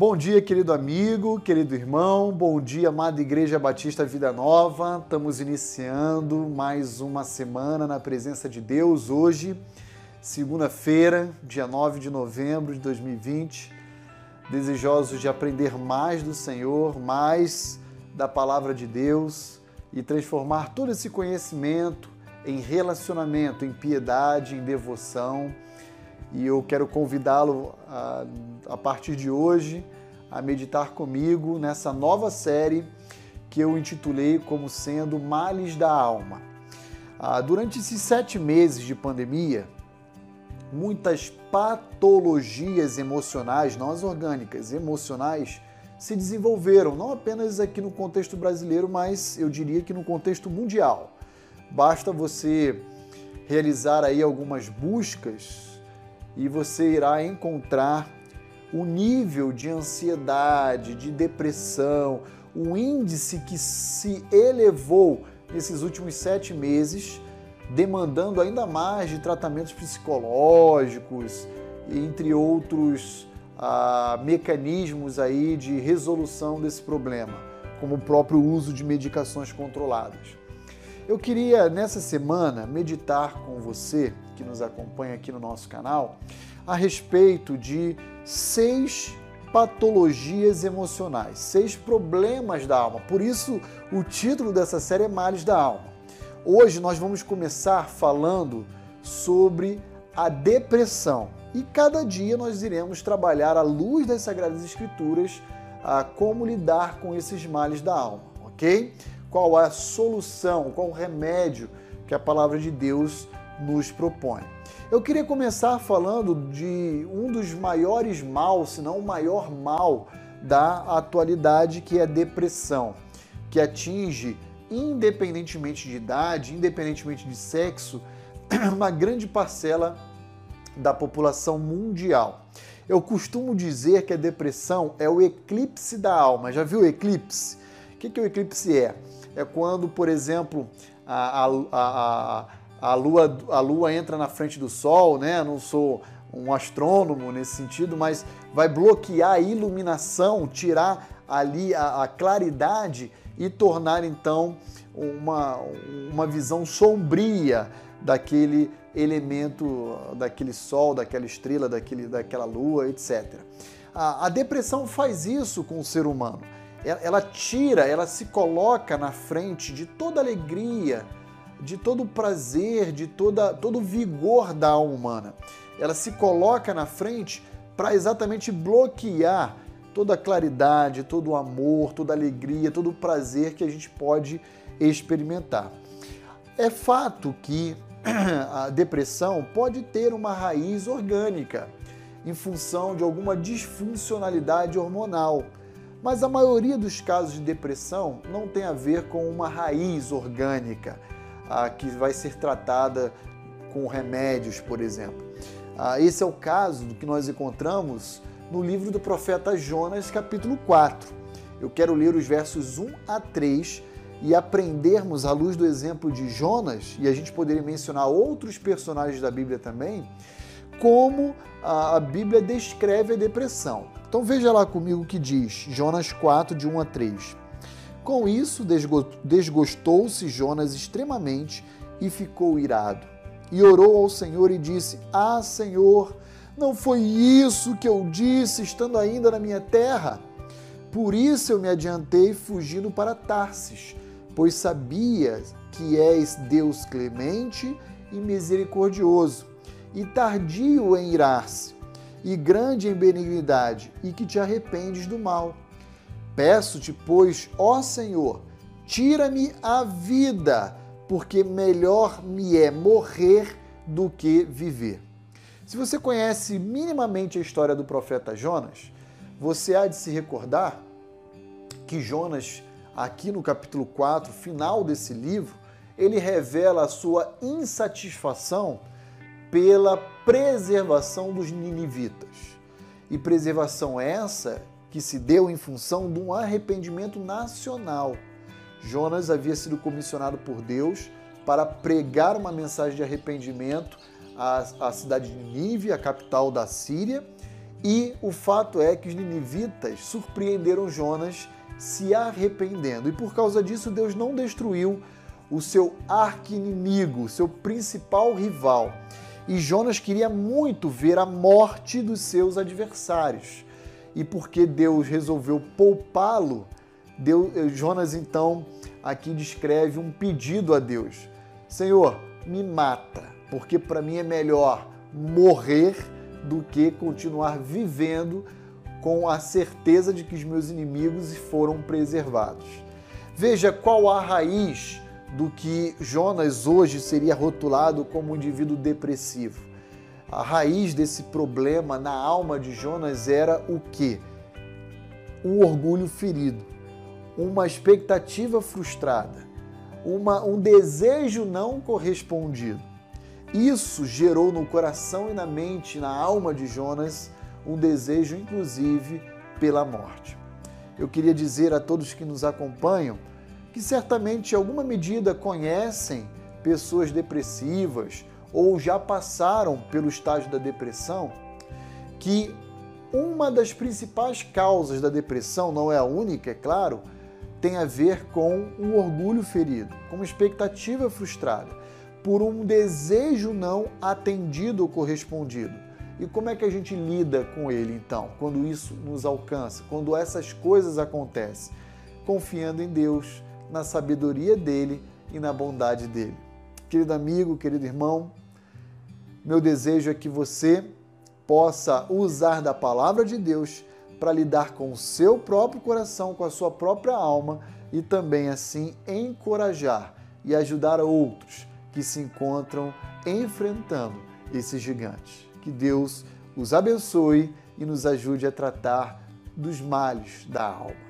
Bom dia, querido amigo, querido irmão, bom dia, amada Igreja Batista Vida Nova. Estamos iniciando mais uma semana na presença de Deus hoje, segunda-feira, dia 9 de novembro de 2020. Desejosos de aprender mais do Senhor, mais da palavra de Deus e transformar todo esse conhecimento em relacionamento, em piedade, em devoção e eu quero convidá-lo a, a partir de hoje a meditar comigo nessa nova série que eu intitulei como sendo Males da Alma. Ah, durante esses sete meses de pandemia, muitas patologias emocionais, não as orgânicas, emocionais, se desenvolveram, não apenas aqui no contexto brasileiro, mas eu diria que no contexto mundial. Basta você realizar aí algumas buscas e você irá encontrar o nível de ansiedade, de depressão, o índice que se elevou nesses últimos sete meses, demandando ainda mais de tratamentos psicológicos, entre outros ah, mecanismos aí de resolução desse problema, como o próprio uso de medicações controladas. Eu queria nessa semana meditar com você que nos acompanha aqui no nosso canal a respeito de seis patologias emocionais, seis problemas da alma. Por isso, o título dessa série é Males da Alma. Hoje nós vamos começar falando sobre a depressão e cada dia nós iremos trabalhar à luz das Sagradas Escrituras a como lidar com esses males da alma, ok? Qual a solução, qual o remédio que a palavra de Deus nos propõe. Eu queria começar falando de um dos maiores maus, se não o maior mal da atualidade, que é a depressão, que atinge, independentemente de idade, independentemente de sexo, uma grande parcela da população mundial. Eu costumo dizer que a depressão é o eclipse da alma. Já viu o eclipse? O que, que o eclipse é? É quando, por exemplo, a, a, a a lua, a lua entra na frente do sol, né? não sou um astrônomo nesse sentido, mas vai bloquear a iluminação, tirar ali a, a claridade e tornar então uma, uma visão sombria daquele elemento, daquele sol, daquela estrela, daquele, daquela lua, etc. A, a depressão faz isso com o ser humano. Ela, ela tira, ela se coloca na frente de toda alegria, de todo o prazer, de toda, todo o vigor da alma humana. Ela se coloca na frente para exatamente bloquear toda a claridade, todo o amor, toda a alegria, todo o prazer que a gente pode experimentar. É fato que a depressão pode ter uma raiz orgânica em função de alguma disfuncionalidade hormonal. Mas a maioria dos casos de depressão não tem a ver com uma raiz orgânica que vai ser tratada com remédios, por exemplo. Ah, esse é o caso que nós encontramos no livro do profeta Jonas, capítulo 4. Eu quero ler os versos 1 a 3 e aprendermos, à luz do exemplo de Jonas, e a gente poderia mencionar outros personagens da Bíblia também, como a Bíblia descreve a depressão. Então veja lá comigo o que diz Jonas 4, de 1 a 3. Com isso, desgostou-se Jonas extremamente e ficou irado. E orou ao Senhor e disse: Ah, Senhor, não foi isso que eu disse estando ainda na minha terra? Por isso eu me adiantei fugindo para Tarsis, pois sabia que és Deus clemente e misericordioso, e tardio em irar-se, e grande em benignidade, e que te arrependes do mal. Peço-te, pois, ó Senhor, tira-me a vida, porque melhor me é morrer do que viver. Se você conhece minimamente a história do profeta Jonas, você há de se recordar que Jonas, aqui no capítulo 4, final desse livro, ele revela a sua insatisfação pela preservação dos ninivitas. E preservação essa que se deu em função de um arrependimento nacional. Jonas havia sido comissionado por Deus para pregar uma mensagem de arrependimento à, à cidade de Nínive, a capital da Síria, E o fato é que os ninivitas surpreenderam Jonas se arrependendo. E por causa disso, Deus não destruiu o seu arqui-inimigo, seu principal rival. E Jonas queria muito ver a morte dos seus adversários. E porque Deus resolveu poupá-lo, Jonas então aqui descreve um pedido a Deus: Senhor, me mata, porque para mim é melhor morrer do que continuar vivendo com a certeza de que os meus inimigos foram preservados. Veja qual a raiz do que Jonas hoje seria rotulado como um indivíduo depressivo. A raiz desse problema na alma de Jonas era o que? Um orgulho ferido, uma expectativa frustrada, uma, um desejo não correspondido. Isso gerou no coração e na mente, na alma de Jonas, um desejo, inclusive, pela morte. Eu queria dizer a todos que nos acompanham que certamente, em alguma medida, conhecem pessoas depressivas ou já passaram pelo estágio da depressão, que uma das principais causas da depressão, não é a única, é claro, tem a ver com um orgulho ferido, com uma expectativa frustrada, por um desejo não atendido ou correspondido. E como é que a gente lida com ele então, quando isso nos alcança, quando essas coisas acontecem? Confiando em Deus, na sabedoria dele e na bondade dele. Querido amigo, querido irmão, meu desejo é que você possa usar da palavra de Deus para lidar com o seu próprio coração, com a sua própria alma e também assim encorajar e ajudar outros que se encontram enfrentando esses gigantes. Que Deus os abençoe e nos ajude a tratar dos males da alma.